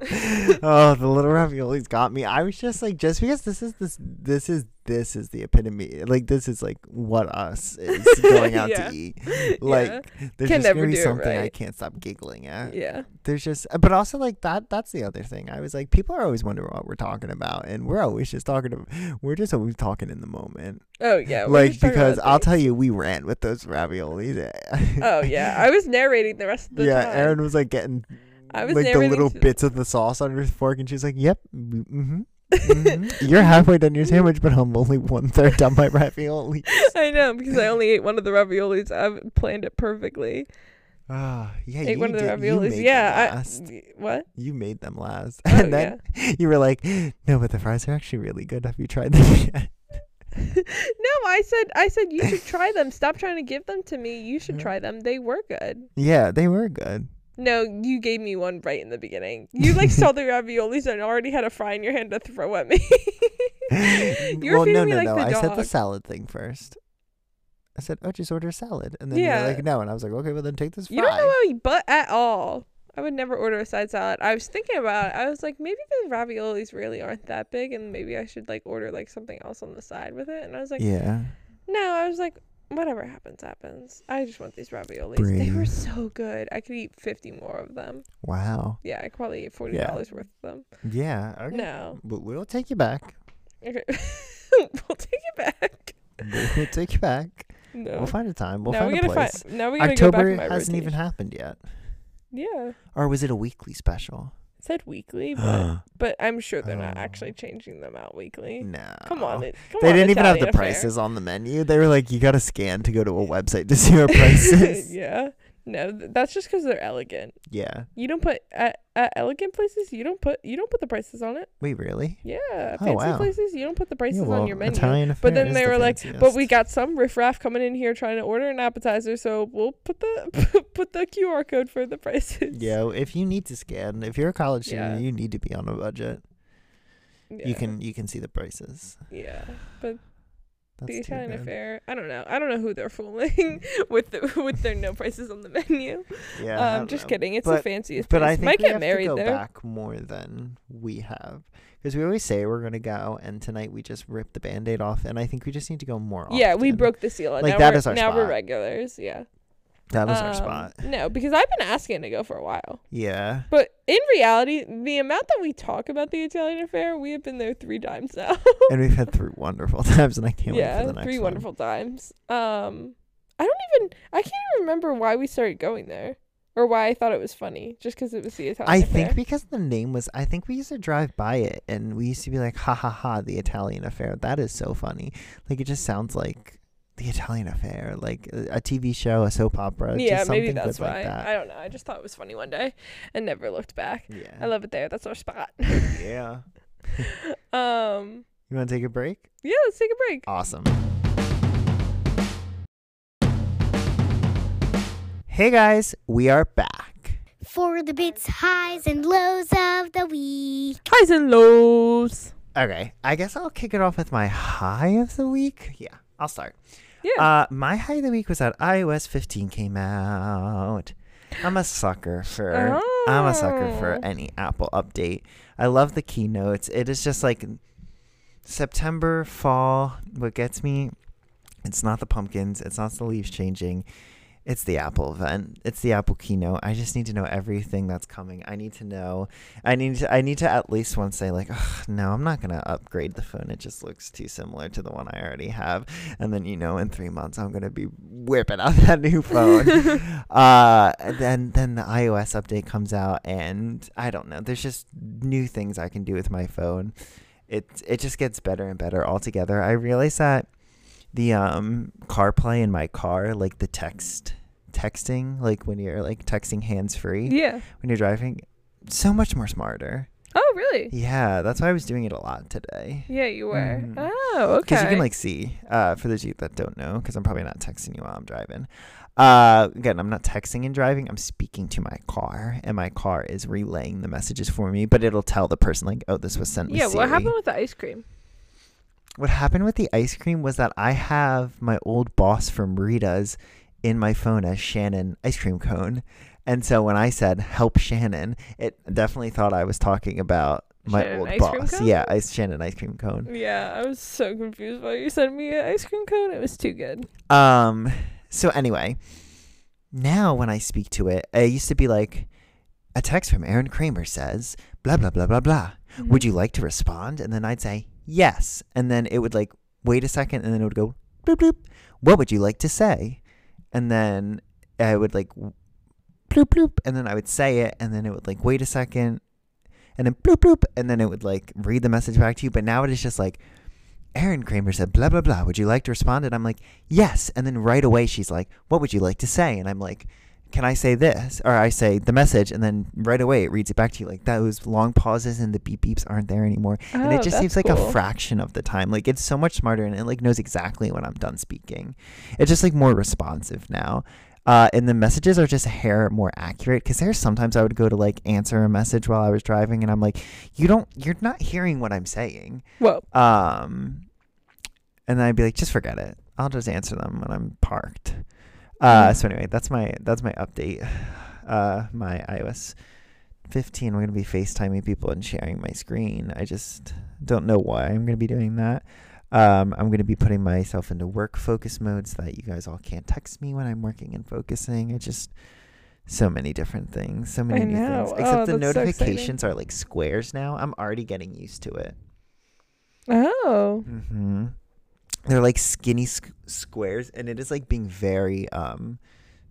oh, the little raviolis got me. I was just like, just because this is this, this is this is the epitome. Like this is like what us is going out Yeah. to eat. Like yeah. there's Can just gonna be something I can't stop giggling at. yeah, There's just, but also like that. That's the other thing. I was like, people are always wondering what we're talking about, and we're always just talking. To, we're just always talking in the moment. oh yeah, like because I'll tell you, we ran with those raviolis. Oh yeah, I was narrating the rest of the yeah, time. Erin was like getting I was like the little bits of the sauce on her fork, and she's like, "Yep, mm-hmm, mm-hmm. you're halfway done your sandwich, but I'm only one third done my ravioli." I know because I only ate one of the raviolis. I've planned it perfectly. Ah, yeah, ate you one of the did- raviolis. Yeah. I what? you made them last, Oh, and then you were like, "No, but the fries are actually really good. Have you tried them yet?" no, I said I said you should try them. Stop trying to give them to me. You should try them. They were good. yeah, they were good. No, you gave me one right in the beginning. You like saw the raviolis and already had a fry in your hand to throw at me. you were well, no, no, like no. the I said the salad thing first. I said, "Oh, just order a salad," and then Yeah. you're like, "No," and I was like, "Okay, well then take this fry." You don't know how you butt at all. I would never order a side salad. I was thinking about it. I was like, maybe the raviolis really aren't that big, and maybe I should like order like something else on the side with it. And I was like, yeah. no. I was like, whatever happens, happens. I just want these raviolis. They were Brave. so good. I could eat fifty more of them. Wow. Yeah, I could probably eat forty dollars worth of them. Yeah. Okay. No. But we'll take you back. Okay. we'll take it back. We'll take you back. No. We'll find a time. We'll now find we a gotta place. find. Now we gotta go back October in my hasn't even happened yet. Yeah, Or was it a weekly special? Said weekly, but but I'm sure they're not Oh. actually changing them out weekly. No. Come on, it, come They on, didn't even have Italian the affair. prices on the menu. They were like, you got to scan to go to a website to see our prices. yeah. No, that's just because they're elegant. yeah. You don't put at, at elegant places. You don't put you don't put the prices on it. Wait, really? Yeah, Oh, fancy wow. places you don't put the prices yeah, well, on your menu. Italian But then they the were like, but we got some riffraff coming in here trying to order an appetizer, so we'll put the put the QR code for the prices. Yeah, if you need to scan, if you're a college Yeah. student, you need to be on a budget. Yeah. You can you can see the prices. Yeah, but That's the Italian affair. I don't know. I don't know who they're fooling with the, with their no prices on the menu. Yeah, um, just know. kidding. It's the But- fanciest. But place. I think might we get have married to go there. back more than we have because we always say we're gonna go, and tonight we just ripped the band-aid off, and I think we just need to go more. Yeah, we broke the seal. Like, now that we're, our now we're regulars. Yeah, That was our Um, spot. No, because I've been asking to go for a while. Yeah. But in reality, the amount that we talk about the Italian affair, we have been there three times now. and we've had three wonderful times, and I can't wait yeah, for the next three one. wonderful times. Um, I don't even. I can't even remember why we started going there, or why I thought it was funny, just because it was the Italian. I affair. think because the name was, I think we used to drive by it, and we used to be like, "Ha ha ha!" The Italian affair. That is so funny. Like it just sounds like the Italian affair, like a, a TV show, a soap opera. yeah, just maybe something that's why. Like that. I don't know. I just thought it was funny one day, and never looked back. yeah. I love it there. That's our spot. yeah. um. You want to take a break? Yeah, let's take a break. Awesome. Hey guys, we are back. For the bits, highs, and lows of the week. Highs and lows. Okay, I guess I'll kick it off with my high of the week. Yeah, I'll start. Yeah. Uh, my high of the week was that iOS 15 came out. I'm a sucker for I'm a sucker for Oh. any Apple update. I love the keynotes. It is just like September, fall. What gets me, it's not the pumpkins. It's not the leaves changing. It's the Apple event. It's the Apple keynote. I just need to know everything that's coming. I need to know. I need to. I need to at least once say like, "Ugh, no, I'm not gonna upgrade the phone. It just looks too similar to the one I already have. And then you know, in three months, I'm gonna be whipping out that new phone. uh, then then the iOS update comes out, and I don't know. There's just new things I can do with my phone. It it just gets better and better altogether. I realize that the um CarPlay in my car, like the text texting, like when you're like texting hands free Yeah. when you're driving, so much more smarter. Oh, really? Yeah, that's why I was doing it a lot today. Yeah, you were. Mhm. Oh, okay. Because you can like see, uh, for those of you that don't know, because I'm probably not texting you while I'm driving. Uh, again, I'm not texting and driving. I'm speaking to my car, and my car is relaying the messages for me. But it'll tell the person like, "Oh, this was sent." yeah. What Siri." happened with the ice cream? What happened with the ice cream was that I have my old boss from Rita's in my phone as Shannon ice cream cone. And so when I said help Shannon, it definitely thought I was talking about my Shannon old boss. Yeah, ice Shannon ice cream cone. Yeah, I was so confused why you sent me an ice cream cone. It was too good. Um so anyway, now when I speak to it, it used to be like a text from Erin Kramer says blah blah blah blah blah. Mm-hmm. would you like to respond? And then I'd say yes. And then it would like wait a second and then it would go bloop bloop. What would you like to say? And then I would like bloop bloop and then I would say it and then it would like wait a second and then bloop bloop and then it would like read the message back to you. But now it is just like Erin Kramer said blah blah blah. Would you like to respond? And I'm like, yes. And then right away she's like, What would you like to say? And I'm like, can I say this? Or I say the message, and then right away it reads it back to you. Like those long pauses and the beep beeps aren't there anymore. and Oh, it just seems like cool. a fraction of the time. Like it's so much smarter, and it like knows exactly when I'm done speaking. It's just like more responsive now. Uh, and the messages are just a hair more accurate because there's sometimes I would go to like answer a message while I was driving, and I'm like, you don't, you're not hearing what I'm saying. Whoa. Um, and then I'd be like, just forget it. I'll just answer them when I'm parked. Uh, so anyway, that's my that's my update. Uh, my iOS 15. We're gonna be FaceTiming people and sharing my screen. I just don't know why I'm gonna be doing that. Um, I'm gonna be putting myself into work focus mode so that you guys all can't text me when I'm working and focusing. I just so many different things, so many I new know. things. Except Oh, the that's so notifications are like squares now. I'm already getting used to it. Oh. Mm-hmm. They're like skinny sq- squares, and it is like being very, um,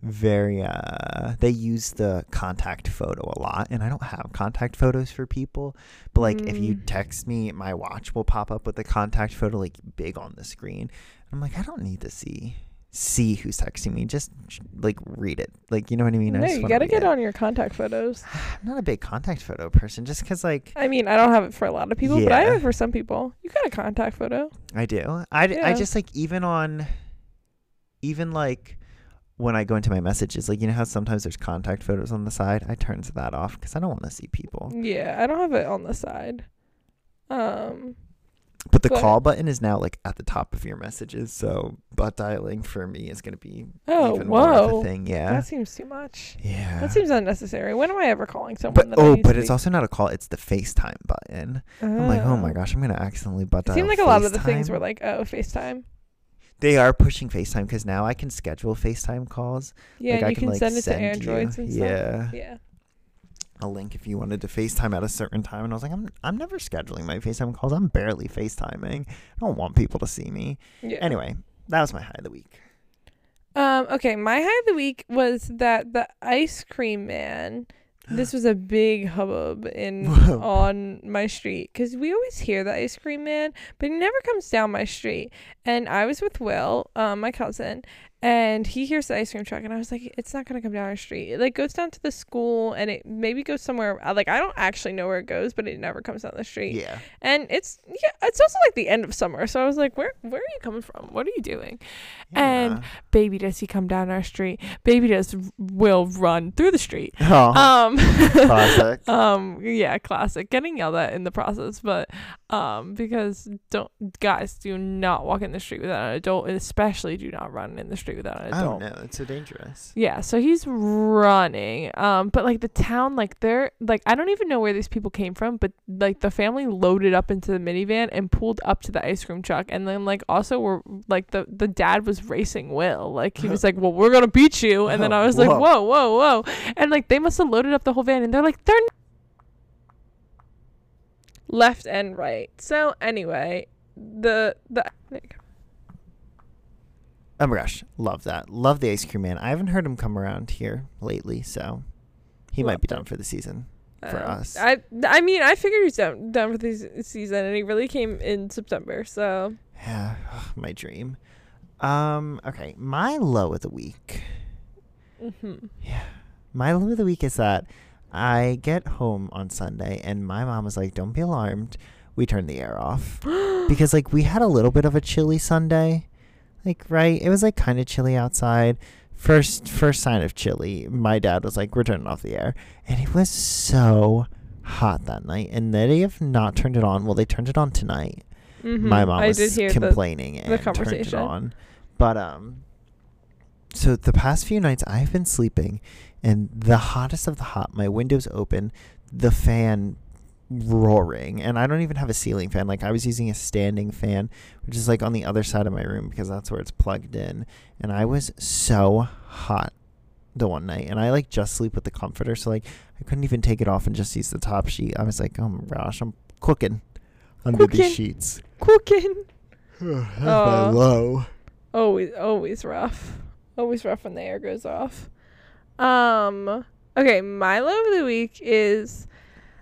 very. Uh, they use the contact photo a lot, and I don't have contact photos for people. But like, if you Mm. text me, my watch will pop up with the contact photo like big on the screen. I'm like, I don't need to see see who's texting me. Just like read it. Like, you know what I mean? No, just you gotta get it. on your contact photos. I'm not a big contact photo person, just because like I mean, I don't have it for a lot of people, but I have it for some people. You got a contact photo. I do. I Yeah. just like even on, even like when I go into my messages, like you know how sometimes there's contact photos on the side. I turn that off because I don't want to see people. Yeah, I don't have it on the side. Um, But the But- call button is now like at the top of your messages, so butt dialing for me is gonna be Oh, even more of a whoa. thing. Yeah. that seems too much. yeah. That seems unnecessary. When am I ever calling someone? but that oh, but it's also not a call. It's the FaceTime button. I'm like, oh my oh. gosh, I'm gonna accidentally butt It dial. seemed like a lot of the things were like, oh, FaceTime. They are pushing FaceTime because now I can schedule FaceTime calls. Yeah, like and I you can, like, send it to you- Androids and stuff. Yeah. Yeah. A link if you wanted to FaceTime at a certain time. And I was like, I'm I'm never scheduling my FaceTime calls. I'm barely FaceTiming. I don't want people to see me. Yeah. Anyway, that was my high of the week. Um, okay, my high of the week was that the ice cream man. This was a big hubbub in Whoa. on my street because we always hear the ice cream man, but he never comes down my street. And I was with Will, um, my cousin, and he hears the ice cream truck, and I was like, "It's not gonna come down our street. It like goes down to the school, and it maybe goes somewhere. uh, Like I don't actually know where it goes, but it never comes down the street. Yeah. And it's yeah, it's also like the end of summer, so I was like, "Where where are you coming from? What are you doing?" And- baby does he come down our street baby does will run through the street oh, um classic. um yeah classic getting yelled at in the process but um because don't guys do not walk in the street without an adult and especially do not run in the street street without an Oh adult. no, it's so dangerous. Yeah, so he's running. Um, but like the town, like they're like I don't even know where these people came from, but like the family loaded up into the minivan and pulled up to the ice cream truck, and then like also were like the the dad was racing Will, like he was like, "Well, we're gonna beat you," and then I was like, Whoa. "Whoa, whoa, whoa!" And like they must have loaded up the whole van, and they're like, "They're." n- Left and right. So anyway, the the there you go. Oh my gosh, love that. Love the ice cream man. I haven't heard him come around here lately, so he might be done for the season. For Um, us. I I mean I figured he's done done for the season, and he really came in September. So Yeah, my dream. Um, okay, my low of the week. Mm-hmm. Yeah. My low of the week is that I get home on Sunday and my mom was like, Don't be alarmed. We turned the air off. because like we had a little bit of a chilly Sunday. Like, right? It was like kinda chilly outside. First first sign of chilly, my dad was like, We're turning off the air. And it was so hot that night. And they have not turned it on. Well, they turned it on tonight. Mhm. my mom I was hear the complaining and turned it conversation. on. But um so the past few nights I've been sleeping and the hottest of the hot, my window's open, the fan roaring and I don't even have a ceiling fan. Like I was using a standing fan, which is like on the other side of my room because that's where it's plugged in. And I was so hot the one night and I like just sleep with the comforter so like I couldn't even take it off and just use the top sheet. I was like, "Oh my gosh, I'm cooking under Cooking. these sheets." cooking. That's my Aw. low. Always always rough. Always rough when the air goes off. Um. Okay, my love of the week is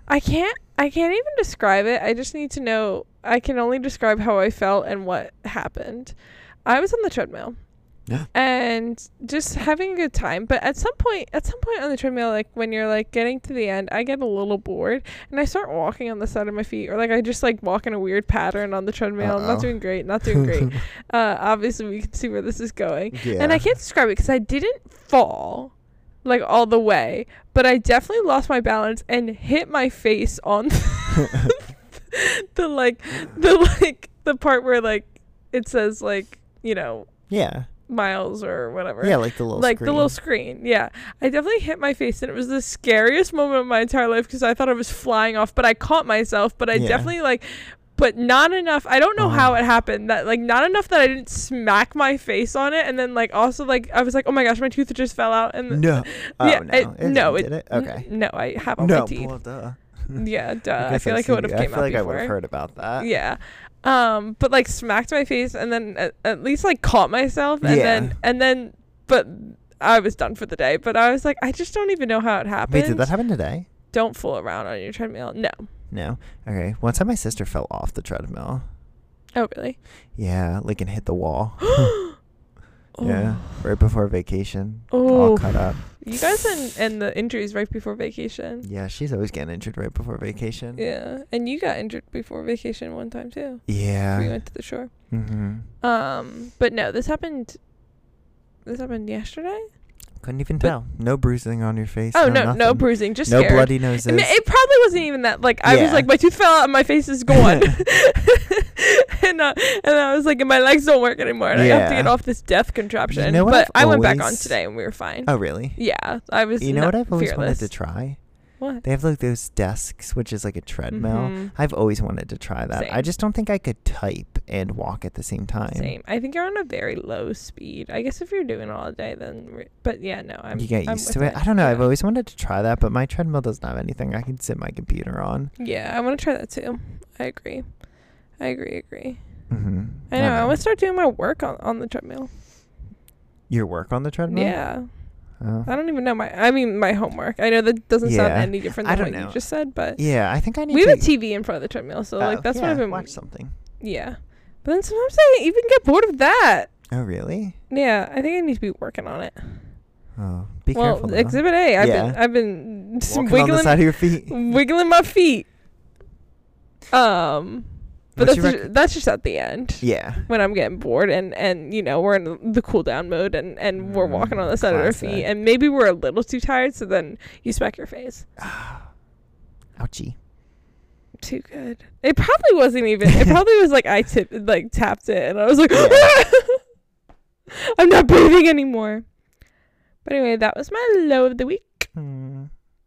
I can't I can't even describe it. I just need to know. I can only describe how I felt and what happened. I was on the treadmill. Yeah. And just having a good time, but at some point, at some point on the treadmill, like when you're like getting to the end, I get a little bored, and I start walking on the side of my feet, or like I just like walk in a weird pattern on the treadmill. I'm not doing great, not doing great. uh, obviously, we can see where this is going, yeah. and I can't describe it because I didn't fall like all the way, but I definitely lost my balance and hit my face on the like the like the part where like it says like you know yeah. miles or whatever. Yeah, like the little like screen. the little screen. Yeah. I definitely hit my face and it was the scariest moment of my entire life because I thought I was flying off, but I caught myself, but I Yeah. definitely like but not enough. I don't know how Oh. it happened. That like not enough that I didn't smack my face on it and then like also like I was like, "Oh my gosh, my tooth just fell out." And No. Oh, yeah, no. it, It no, it, did it? Okay. n- no, I have all no, my teeth. well, duh. Yeah, duh. I, guess feel I've like it would have came I feel like I would have heard about that. Yeah. Um, but like smacked my face and then at, at least like caught myself and Yeah. then and then but I was done for the day. But I was like, I just don't even know how it happened. Wait, did that happen today? Don't fool around on your treadmill. No. No. Okay. One time my sister fell off the treadmill. Oh really? Yeah, like and hit the wall. Oh. Yeah, right before vacation. Oh. All cut up. You guys and and the injuries right before vacation. Yeah, she's always getting injured right before vacation. Yeah. And you got injured before vacation one time too. Yeah. We went to the shore. Mm-hmm. Um, but no, this happened this happened yesterday? Couldn't even But- tell. No bruising on your face. Oh no, no nothing. bruising, just no scared. bloody noses. I mean, it probably wasn't even that. Like I was like, my tooth fell out and my face is gone, and uh, and I was like, and my legs don't work anymore, and I have to get off this death contraption. know but I've I went back on today and we were fine. oh really? Yeah, I was. You know what I've always fearless. wanted to try? What? They have like those desks, which is like a treadmill. Mhm. I've always wanted to try that. I just don't think I could type and walk at the same time. Same. I think you're on a very low speed. I guess if you're doing it all day, then. Re- but yeah, no, I'm. you get I'm used to it. I don't know. I've always wanted to try that, but my treadmill doesn't have anything I can sit my computer on. Yeah, I want to try that too. I agree. I agree. Agree. Mm-hmm. I know. I want to start doing my work on on the treadmill. Your work on the treadmill? Yeah. Oh. I don't even know my. I mean, my homework. I know that doesn't sound any different than what know. you just said, but Yeah, I think I need we have a TV in front of the treadmill, so like Oh, that's yeah, what I've been. watch something. Yeah, but then sometimes I even get bored of that. Oh really? Yeah, I think I need to be working on it. Oh, be well, careful. though. Exhibit A. I've Yeah. been I've been Walking on the side wiggling of your feet. wiggling my feet. Um, but What's that's just, that's just at the end. Yeah. when I'm getting bored and and you know we're in the cool down mode and and we're Mm, walking on the side of our feet and maybe we're a little too tired so then you smack your face Ouchie. too good it probably wasn't even it probably was like I tipped like tapped it and I was like. I'm not breathing anymore. But anyway, that was my low of the week. Hmm.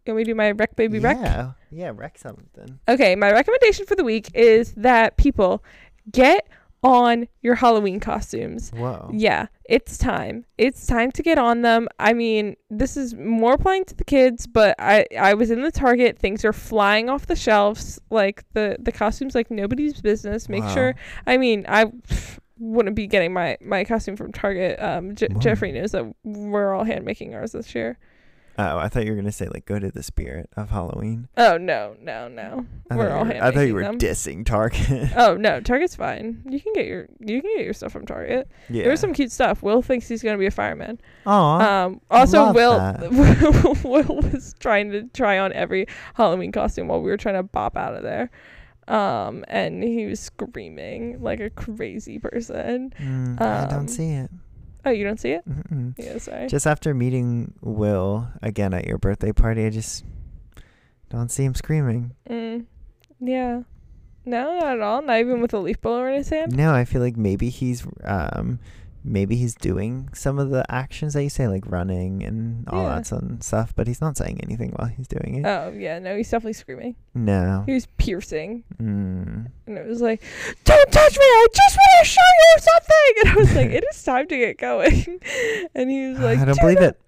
Can we do my wreck baby wreck? Yeah, yeah, wreck something. Okay, my recommendation for the week is that people get on your Halloween costumes. Whoa. Yeah, it's time. It's time to get on them. I mean, this is more applying to the kids, but I I was in the Target. Things are flying off the shelves. Like the the costumes, like nobody's business. Make Wow. sure. I mean, I pff, wouldn't be getting my my costume from Target. Um, J- Jeffrey knows that we're all hand making ours this year. Oh, I thought you were gonna say like go to the spirit of Halloween. Oh no, no, no. I We're all were, I thought you were them. dissing Target. Oh no, Target's fine. You can get your you can get your stuff from Target. yeah. There's some cute stuff. Will thinks he's gonna be a fireman. Aw. Um, also, Will. Will was trying to try on every Halloween costume while we were trying to bop out of there. Um, and he was screaming like a crazy person. Mm, I um, don't see it. Oh, you don't see it? Mm-mm. Yeah, sorry. Just after meeting Will again at your birthday party, I just don't see him screaming. mm, yeah. No, not at all. Not even with a leaf blower in his hand. No, I feel like maybe he's um maybe he's doing some of the actions that you say, like running and all Yeah. that some stuff, but he's not saying anything while he's doing it. Oh yeah, no, he's definitely screaming. no. He was piercing. Mm. And it was like, "Don't touch me! I just want to show you something." And I was like, "It is time to get going." And he was like, I don't believe not-" it.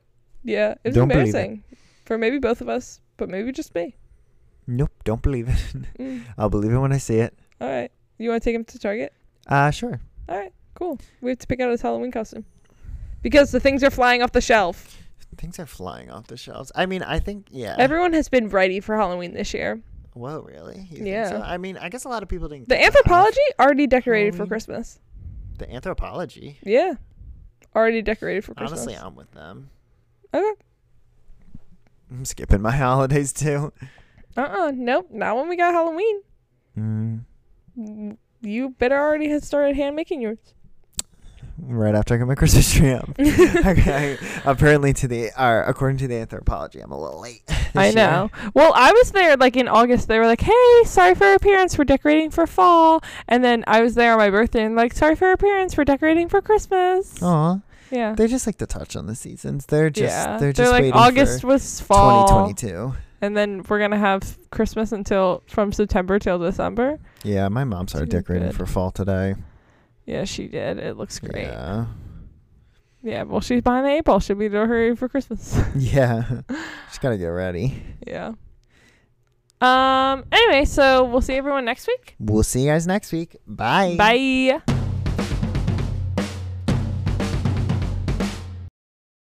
Yeah, it was Don't believe it. for maybe both of us, but maybe just me. Nope, don't believe it. Mm. I'll believe it when I see it. All right, you want to take him to Target? Uh sure. All right, cool. We have to pick out his Halloween costume because the things are flying off the shelf. Things are flying off the shelves. I mean, I think yeah. Everyone has been ready for Halloween this year. Whoa, really? You think Yeah. so? I mean, I guess a lot of people didn't. The Anthropologie already decorated for Christmas. The Anthropologie. Yeah, already decorated for Christmas. Honestly, I'm with them. okay. I'm skipping my holidays too. Uh uh Nope. Not when we got Halloween. Mm. Mm, You better already had started hand making yours. Right after I got my Christmas tree up. okay. Apparently, to the uh, according to the Anthropologie, I'm a little late. I year. know. Well, I was there like in August. They were like, "Hey, sorry for our appearance. We're decorating for fall." And then I was there on my birthday and like, "Sorry for our appearance. We're decorating for Christmas." Aw, Yeah. they just like to touch on the seasons. They're just yeah. they're just like waiting August for was fall, 2022. and then we're gonna have Christmas until from September till December. Yeah, my mom started Too decorating for fall today. Yeah, she did. It looks great. Yeah. Yeah. well, she's behind the eight ball. She'll be ready for Christmas. Yeah. She's gotta get ready. yeah. Um. Anyway, so we'll see everyone next week. We'll see you guys next week. Bye. Bye.